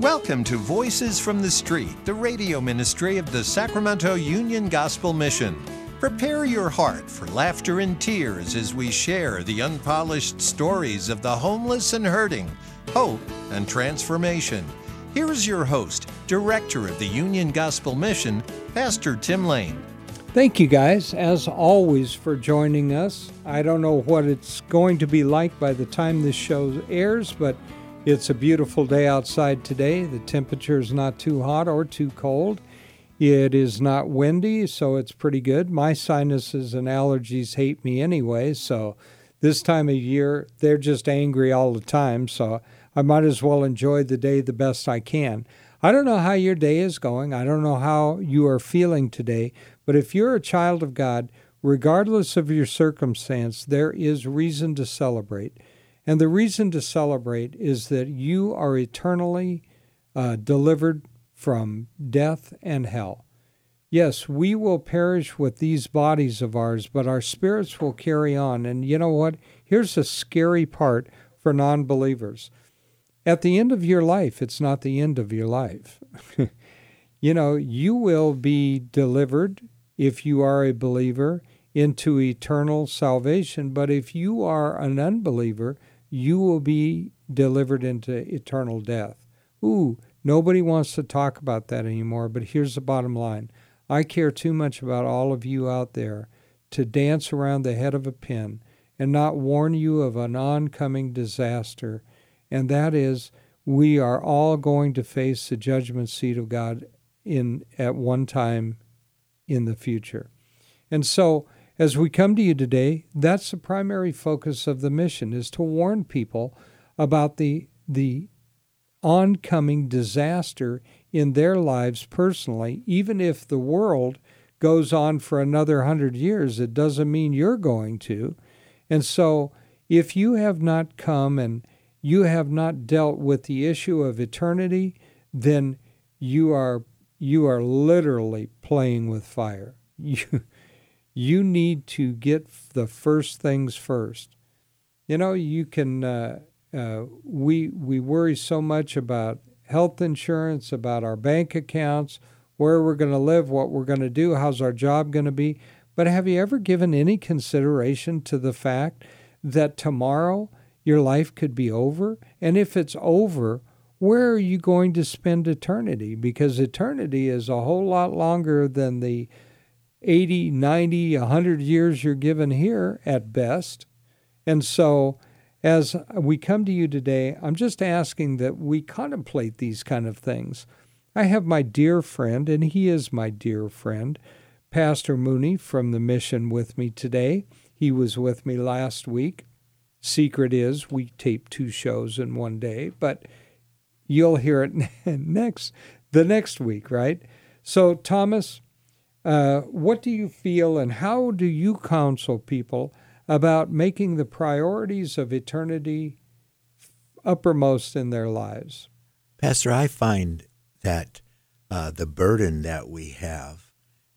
Welcome to Voices from the Street, the radio ministry of the Sacramento Union Gospel Mission. Prepare your heart for laughter and tears as we share the unpolished stories of the homeless and hurting, hope and transformation. Here is your host, Director of the Union Gospel Mission, Pastor Tim Lane. Thank you guys, as always, for joining us. I don't know what it's going to be like by the time this show airs, but it's a beautiful day outside today. The temperature is not too hot or too cold. It is not windy, so it's pretty good. My sinuses and allergies hate me anyway, so this time of year, they're just angry all the time, so I might as well enjoy the day the best I can. I don't know how your day is going. I don't know how you are feeling today, but if you're a child of God, regardless of your circumstance, there is reason to celebrate. And the reason to celebrate is that you are eternally uh, delivered from death and hell. Yes, we will perish with these bodies of ours, but our spirits will carry on. And you know what? Here's a scary part for non believers. At the end of your life, it's not the end of your life. you know, you will be delivered if you are a believer into eternal salvation, but if you are an unbeliever, you will be delivered into eternal death. Ooh, Nobody wants to talk about that anymore, but here's the bottom line I care too much about all of you out there to dance around the head of a pin and not warn you of an oncoming disaster, and that is we are all going to face the judgment seat of God in at one time in the future. And so as we come to you today, that's the primary focus of the mission is to warn people about the the oncoming disaster in their lives personally. Even if the world goes on for another hundred years, it doesn't mean you're going to. And so, if you have not come and you have not dealt with the issue of eternity, then you are you are literally playing with fire. You you need to get the first things first. You know, you can uh, uh, we we worry so much about health insurance, about our bank accounts, where we're going to live, what we're going to do, how's our job going to be. But have you ever given any consideration to the fact that tomorrow your life could be over? And if it's over, where are you going to spend eternity? Because eternity is a whole lot longer than the 80, 90, 100 years you're given here at best. And so as we come to you today, I'm just asking that we contemplate these kind of things. I have my dear friend, and he is my dear friend, Pastor Mooney from the mission with me today. He was with me last week. Secret is we tape two shows in one day, but you'll hear it next the next week, right? So, Thomas, uh, what do you feel, and how do you counsel people about making the priorities of eternity uppermost in their lives. Pastor, I find that uh, the burden that we have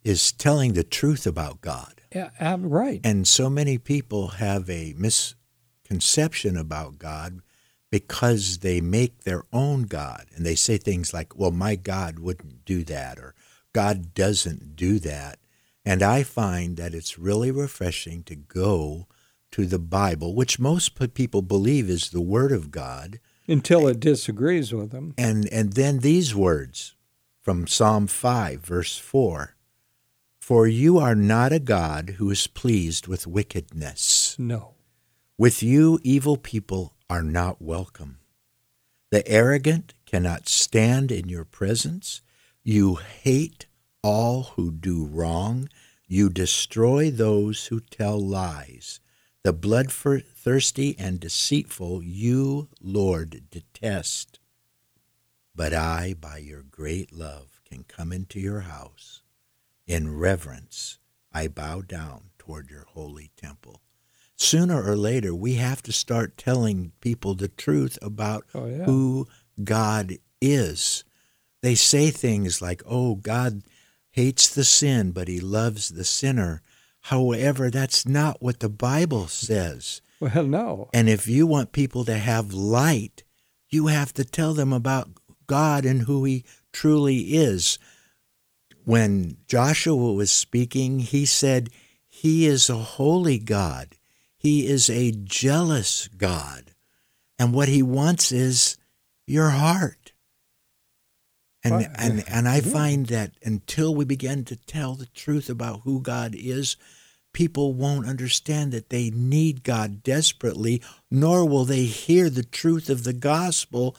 is telling the truth about God. Yeah, um, right. And so many people have a misconception about God because they make their own God and they say things like, well, my God wouldn't do that, or God doesn't do that. And I find that it's really refreshing to go to the Bible, which most people believe is the Word of God. Until it disagrees with them. And, and then these words from Psalm 5, verse 4 For you are not a God who is pleased with wickedness. No. With you, evil people are not welcome. The arrogant cannot stand in your presence. You hate all who do wrong. You destroy those who tell lies. The bloodthirsty and deceitful you, Lord, detest. But I, by your great love, can come into your house. In reverence, I bow down toward your holy temple. Sooner or later, we have to start telling people the truth about oh, yeah. who God is. They say things like, oh, God hates the sin, but he loves the sinner. However, that's not what the Bible says. Well, no. And if you want people to have light, you have to tell them about God and who He truly is. When Joshua was speaking, he said, He is a holy God. He is a jealous God. And what He wants is your heart. And, and, and I find that until we begin to tell the truth about who God is, people won't understand that they need God desperately, nor will they hear the truth of the gospel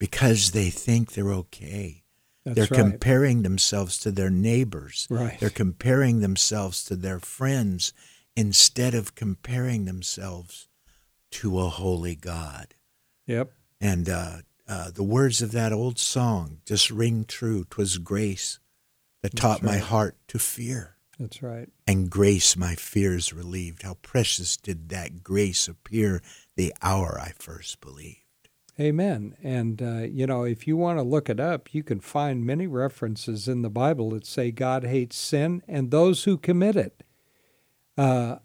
because they think they're okay. That's they're right. comparing themselves to their neighbors. Right. They're comparing themselves to their friends instead of comparing themselves to a holy God. Yep. And uh, uh, the words of that old song just ring true. Twas grace that taught my heart to fear That's right. and grace my fears relieved. How precious did that grace appear the hour I first believed. Amen. And, uh, you know, if you want to look it up, you can find many references in the Bible that say God hates sin and those who commit it. Uh,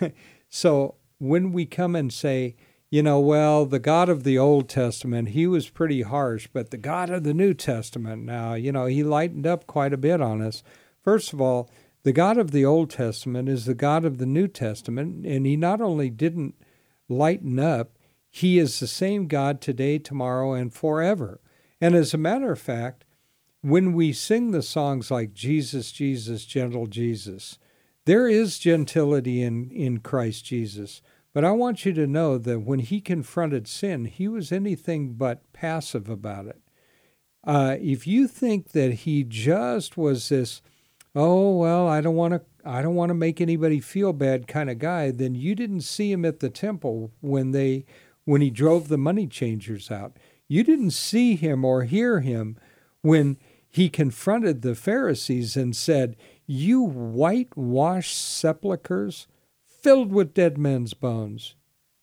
so when we come and say, you know, well, the God of the Old Testament, he was pretty harsh, but the God of the New Testament, now, you know, he lightened up quite a bit on us. First of all, the God of the Old Testament is the God of the New Testament, and he not only didn't lighten up, he is the same God today, tomorrow, and forever. And as a matter of fact, when we sing the songs like Jesus, Jesus, Gentle Jesus, there is gentility in, in Christ Jesus. But I want you to know that when he confronted sin, he was anything but passive about it. Uh, if you think that he just was this, oh well, I don't want to, I don't want to make anybody feel bad kind of guy, then you didn't see him at the temple when they, when he drove the money changers out. You didn't see him or hear him when he confronted the Pharisees and said, "You whitewashed sepulchres." Filled with dead men's bones,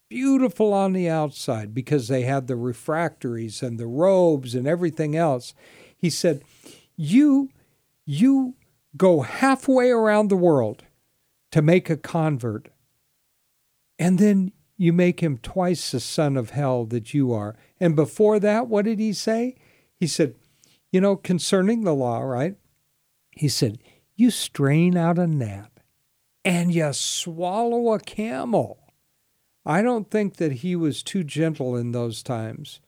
beautiful on the outside because they had the phylacteries and the robes and everything else. He said, "You you go halfway around the world to make a convert, and then you make him twice the son of hell that you are." And before that, what did he say? He said, "You know, concerning the law, right?" He said, "You strain out a gnat and you swallow a camel. I don't think that he was too gentle in those times.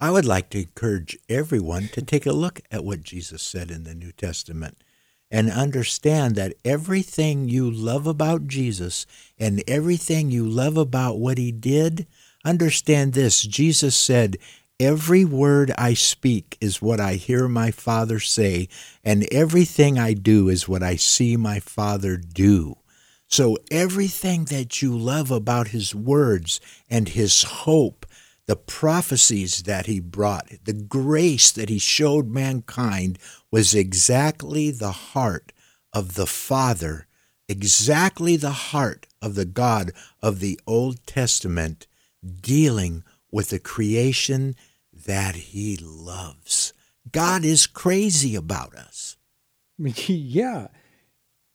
I would like to encourage everyone to take a look at what Jesus said in the New Testament and understand that everything you love about Jesus and everything you love about what he did, understand this. Jesus said, Every word I speak is what I hear my Father say, and everything I do is what I see my Father do. So everything that you love about his words and his hope, the prophecies that he brought, the grace that he showed mankind was exactly the heart of the Father, exactly the heart of the God of the Old Testament, dealing with the creation that he loves. God is crazy about us. yeah.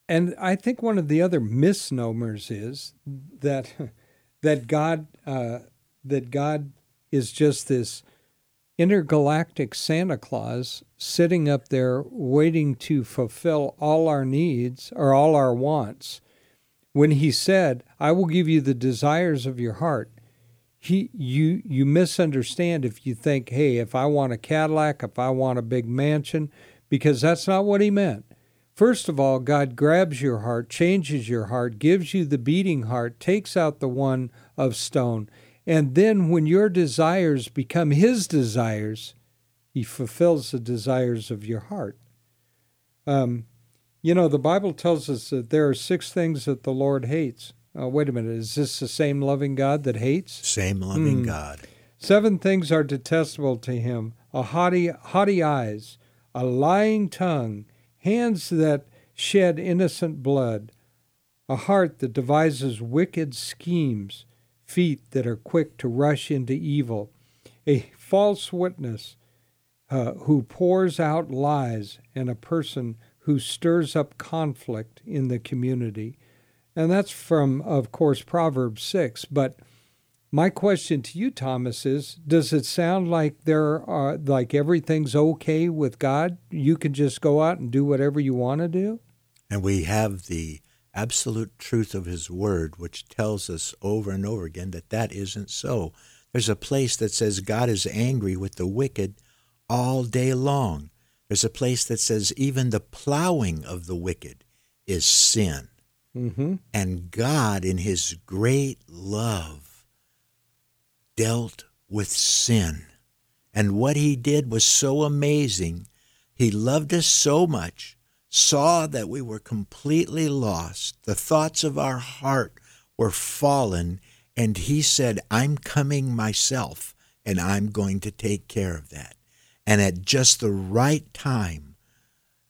And I think one of the other misnomers is that that God uh, that God is just this intergalactic Santa Claus sitting up there waiting to fulfill all our needs or all our wants. When he said, "I will give you the desires of your heart," he you you misunderstand if you think, "Hey, if I want a Cadillac, if I want a big mansion," because that's not what he meant. First of all, God grabs your heart, changes your heart, gives you the beating heart, takes out the one of stone. And then when your desires become His desires, He fulfills the desires of your heart. Um, you know, the Bible tells us that there are six things that the Lord hates. Uh, wait a minute, is this the same loving God that hates? Same loving Hmm. God. Seven things are detestable to him a haughty, haughty eyes, a lying tongue, hands that shed innocent blood, a heart that devises wicked schemes, feet that are quick to rush into evil, a false witness uh, who pours out lies, and a person who stirs up conflict in the community. And that's from, of course, Proverbs 6. But My question to you, Thomas, is does it sound like there are like everything's okay with God? You can just go out and do whatever you want to do? And we have the absolute truth of his word, which tells us over and over again that that isn't so. There's a place that says God is angry with the wicked all day long. There's a place that says even the plowing of the wicked is sin. Mm-hmm. And God, in his great love, dealt with sin. And what he did was so amazing. He loved us so much saw that we were completely lost. The thoughts of our heart were fallen, and he said, I'm coming myself, and I'm going to take care of that. And at just the right time,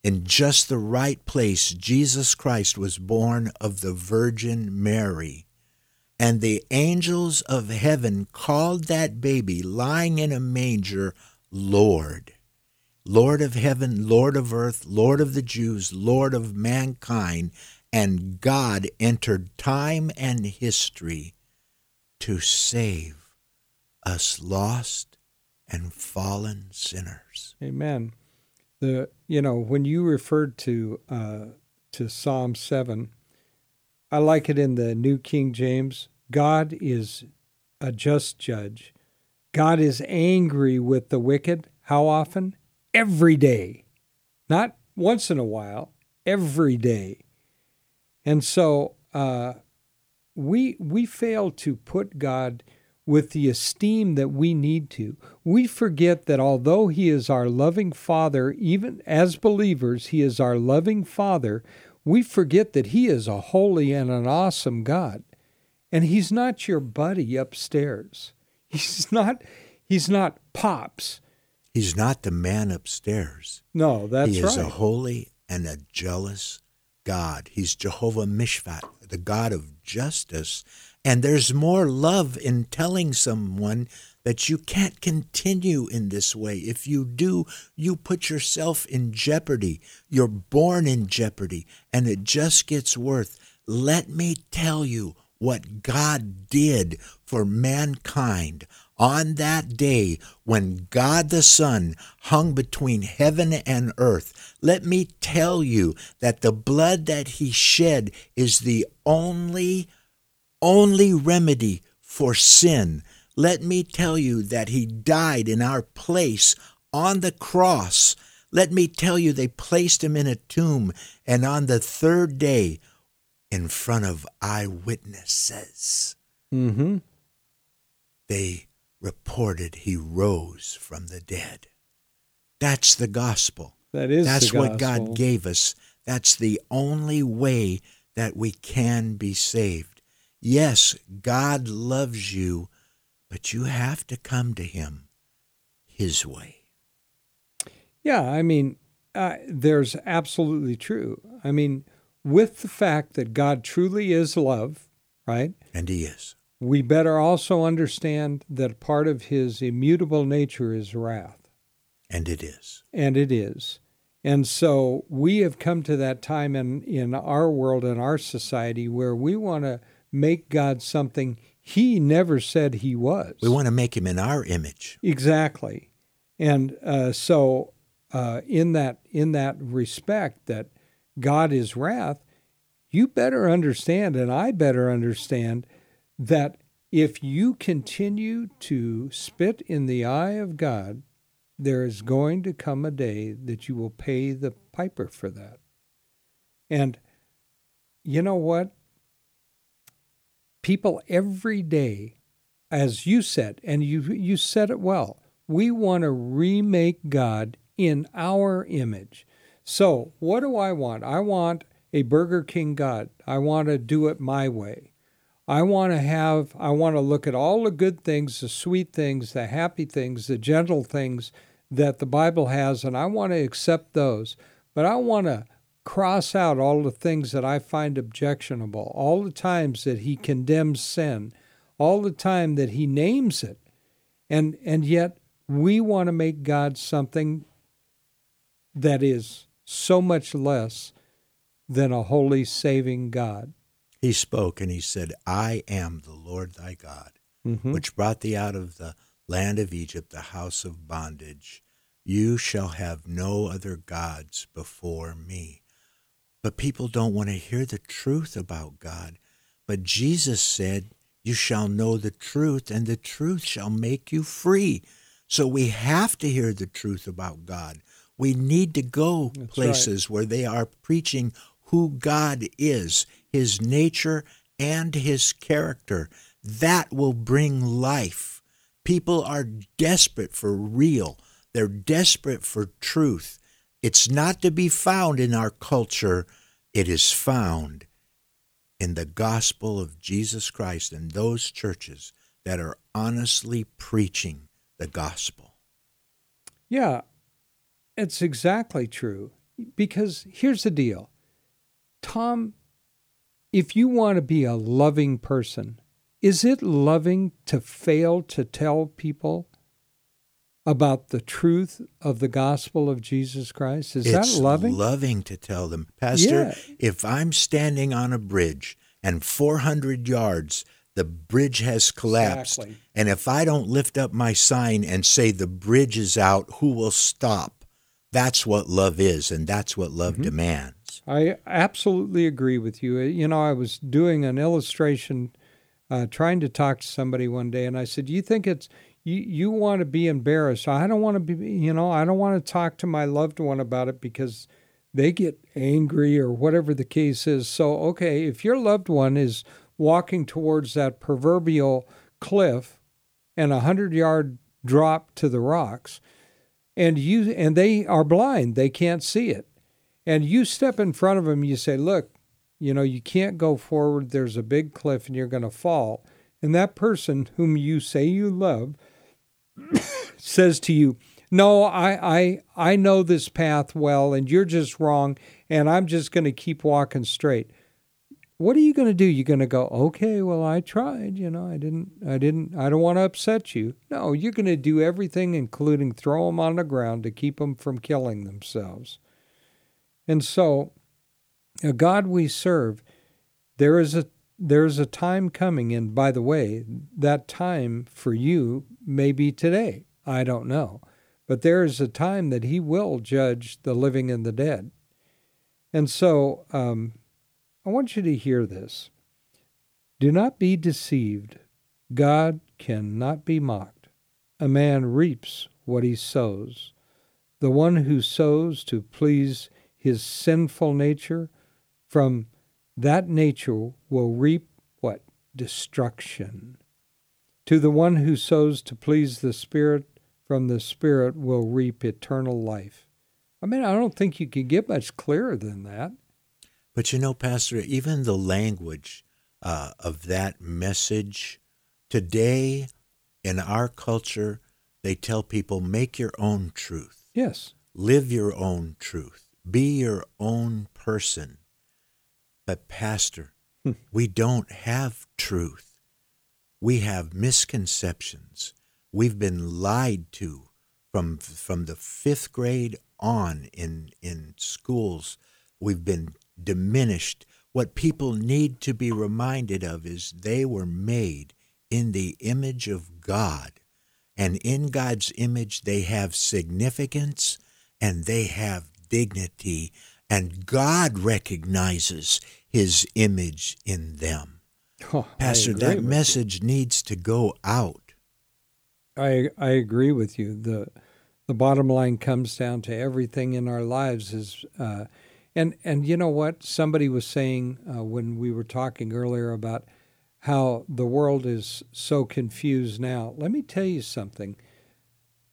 in just the right place, Jesus Christ was born of the Virgin Mary. And the angels of heaven called that baby lying in a manger Lord. Lord of heaven, Lord of earth, Lord of the Jews, Lord of mankind, and God entered time and history to save us lost and fallen sinners. Amen. The you know when you referred to uh, to Psalm seven, I like it in the New King James. God is a just judge. God is angry with the wicked. How often? every day, not once in a while, every day. And so uh, we we fail to put God with the esteem that we need to. We forget that although He is our loving Father, even as believers, He is our loving Father. We forget that He is a holy and an awesome God, and He's not your buddy upstairs. He's not. He's not pops. He's not the man upstairs. No, that's right. He is right. a holy and a jealous God. He's Jehovah Mishpat, the God of justice. And there's more love in telling someone that you can't continue in this way. If you do, you put yourself in jeopardy. You're born in jeopardy, and it just gets worse. Let me tell you what God did for mankind on that day when God the Son hung between heaven and earth, let me tell you that the blood that he shed is the only, only remedy for sin. Let me tell you that he died in our place on the cross. Let me tell you, they placed him in a tomb, and on the third day, in front of eyewitnesses, mm-hmm. they reported he rose from the dead. That's the gospel. That is That's gospel. what God gave us. That's the only way that we can be saved. Yes, God loves you, but you have to come to him his way. Yeah, I mean, uh, there's absolutely true. I mean, with the fact that God truly is love, right? And he is we better also understand that part of his immutable nature is wrath. And it is. And it is. And so we have come to that time in, in our world, in our society, where we want to make God something he never said he was. We want to make him in our image. Exactly. And uh, so, uh, in that in that respect, that God is wrath, you better understand, and I better understand that if you continue to spit in the eye of God, there is going to come a day that you will pay the piper for that. And you know what? People every day, as you said, and you, you said it well, we want to remake God in our image. So, what do I want? I want a Burger King God. I want to do it my way. I want to have, I want to look at all the good things, the sweet things, the happy things, the gentle things that the Bible has, and I want to accept those. But I want to cross out all the things that I find objectionable, all the times that he condemns sin, all the time that he names it. And, and yet we want to make God something that is so much less than a holy, saving God. He spoke and he said, I am the Lord thy God, Mhm. which brought thee out of the land of Egypt, the house of bondage. You shall have no other gods before me. But people don't want to hear the truth about God. But Jesus said, You shall know the truth, and the truth shall make you free. So we have to hear the truth about God. We need to go That's places where they are preaching who God is, his nature, and his character. That will bring life. People are desperate for real, they're desperate for truth. It's not to be found in our culture, it is found in the gospel of Jesus Christ and those churches that are honestly preaching the gospel. Yeah, it's exactly true. Because here's the deal Tom, if you want to be a loving person, is it loving to fail to tell people about the truth of the gospel of Jesus Christ? Is it's that loving? loving to tell them, Pastor, Yeah. if I'm standing on a bridge and 400 yards, the bridge has collapsed, Exactly. and if I don't lift up my sign and say the bridge is out, who will stop? That's what love is, and that's what love Mm-hmm. demands. I absolutely agree with you. You know, I was doing an illustration, uh, trying to talk to somebody one day, and I said, Do "You think it's you? You want to be embarrassed? I don't want to be. You know, I don't want to talk to my loved one about it because they get angry or whatever the case is. So, okay, if your loved one is walking towards that proverbial cliff and a hundred yard drop to the rocks, and you and they are blind, they can't see it." and you step in front of them, you say, Look, you know, you can't go forward. There's a big cliff and you're going to fall. And that person whom you say you love says to you, No, I, I, I know this path well and you're just wrong and I'm just going to keep walking straight. What are you going to do? You're going to go, okay, well, I tried, you know, I didn't, I didn't, I don't want to upset you. No, you're going to do everything, including throw them on the ground to keep them from killing themselves. And so, a God we serve, there is a there is a time coming, and by the way, that time for you may be today. I don't know, but there is a time that He will judge the living and the dead. And so, um, I want you to hear this. Do not be deceived. God cannot be mocked. A man reaps what he sows. The one who sows to please his sinful nature, from that nature will reap what? Destruction. To the one who sows to please the Spirit, from the Spirit will reap eternal life. I mean, I don't think you can get much clearer than that. But you know, Pastor, even the language uh, of that message today in our culture, they tell people make your own truth, Yes. live your own truth, be your own person. But, Pastor, Hmm. we don't have truth. We have misconceptions. We've been lied to from from the fifth grade on in in schools. We've been diminished. What people need to be reminded of is they were made in the image of God. And in God's image, they have significance and they have dignity. And God recognizes his image in them. Oh, Pastor, that with you. message needs to go out. I I agree with you. the The bottom line comes down to everything in our lives is, uh, and and you know what somebody was saying uh, when we were talking earlier about how the world is so confused now. Let me tell you something.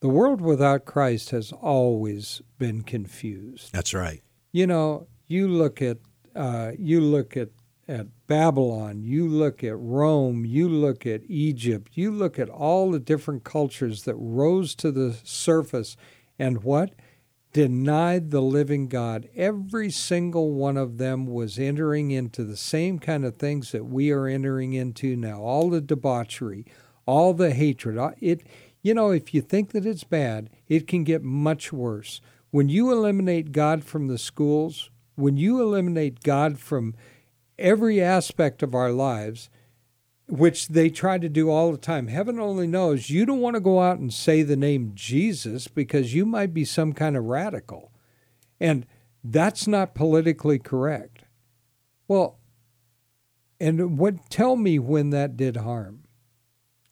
The world without Christ has always been confused. That's right. You know, you look at uh, you look at at Babylon, you look at Rome, you look at Egypt, you look at all the different cultures that rose to the surface and what? Denied the living God. Every single one of them was entering into the same kind of things that we are entering into now. All the debauchery, all the hatred. uh, It you know, if you think that it's bad, it can get much worse. When you eliminate God from the schools, when you eliminate God from every aspect of our lives, which they try to do all the time. Heaven only knows you don't want to go out and say the name Jesus because you might be some kind of radical. And that's not politically correct. Well, and what tell me when that did harm?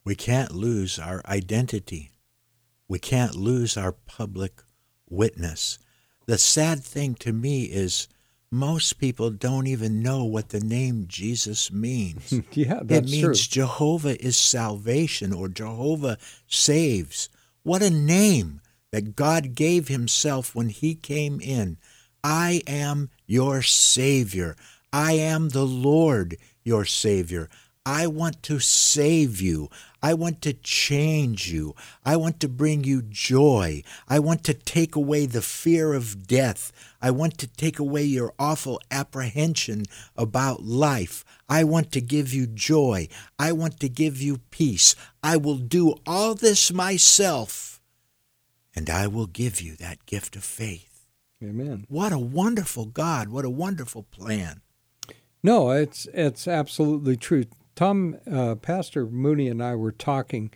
We can't lose our identity. We can't lose our public witness. The sad thing to me is most people don't even know what the name Jesus means. yeah, that's It means true. Jehovah is salvation or Jehovah saves. What a name that God gave himself when he came in. I am your Savior. I am the Lord, your Savior. I want to save you. I want to change you. I want to bring you joy. I want to take away the fear of death. I want to take away your awful apprehension about life. I want to give you joy. I want to give you peace. I will do all this myself, and I will give you that gift of faith. Amen. What a wonderful God. What a wonderful plan. No, it's it's absolutely true. Tom, uh, Pastor Mooney, and I were talking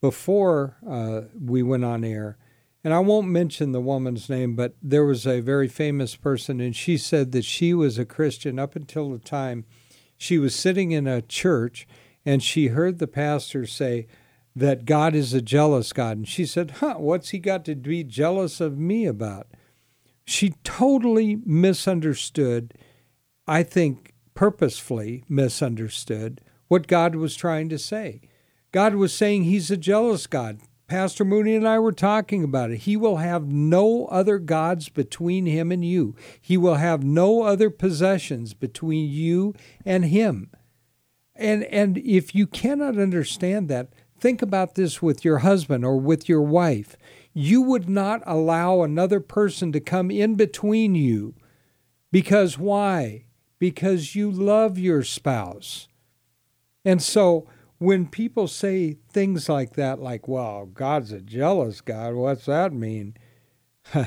before uh, we went on air, and I won't mention the woman's name, but there was a very famous person, and she said that she was a Christian up until the time she was sitting in a church and she heard the pastor say that God is a jealous God. And she said, Huh, what's he got to be jealous of me about? She totally misunderstood, I think purposefully misunderstood, what God was trying to say. God was saying he's a jealous God. Pastor Mooney and I were talking about it. He will have no other gods between him and you. He will have no other possessions between you and him. And and if you cannot understand that, think about this with your husband or with your wife. You would not allow another person to come in between you. Because why? Because you love your spouse. And so when people say things like that, like, well, God's a jealous God, what's that mean?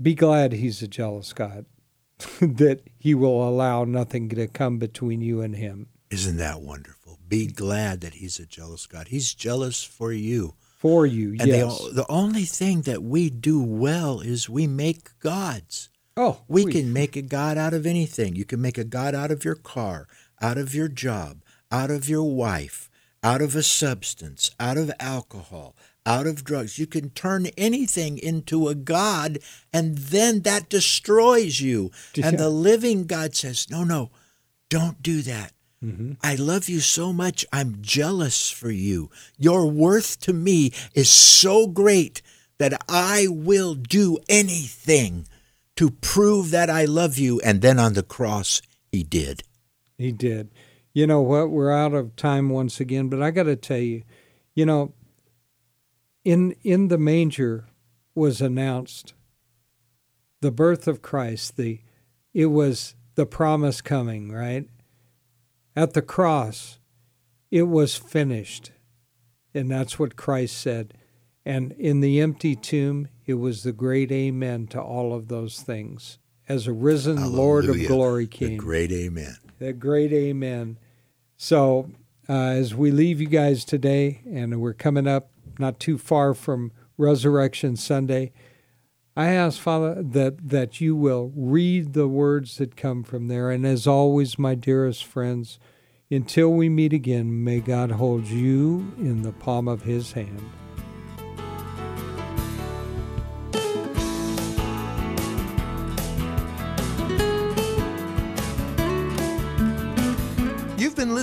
Be glad he's a jealous God, that he will allow nothing to come between you and him. Isn't that wonderful? Be glad that he's a jealous God. He's jealous for you. For you, And yes. the, the only thing that we do well is we make gods. oh, We can make a God out of anything. You can make a God out of your car, out of your job, out of your wife, out of a substance, out of alcohol, out of drugs. You can turn anything into a God, and then that destroys you. Yeah. And the living God says, No, no, don't do that. Mm-hmm. I love you so much. I'm jealous for you. Your worth to me is so great that I will do anything to prove that I love you. And then on the cross, he did. He did. You know what? We're out of time once again, but I got to tell you, you know, in in the manger was announced the birth of Christ. The it was the promise coming, right? At the cross, it was finished. And that's what Christ said. And in the empty tomb, it was the great amen to all of those things. As a risen Lord of glory glory The great amen. The great amen. So, uh, as we leave you guys today, and we're coming up not too far from Resurrection Sunday, I ask, Father, that, that you will read the words that come from there. And as always, my dearest friends, until we meet again, may God hold you in the palm of his hand.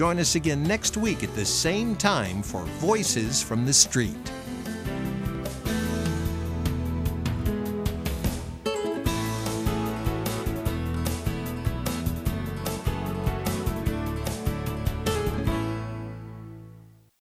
Join us again next week at the same time for Voices from the Street.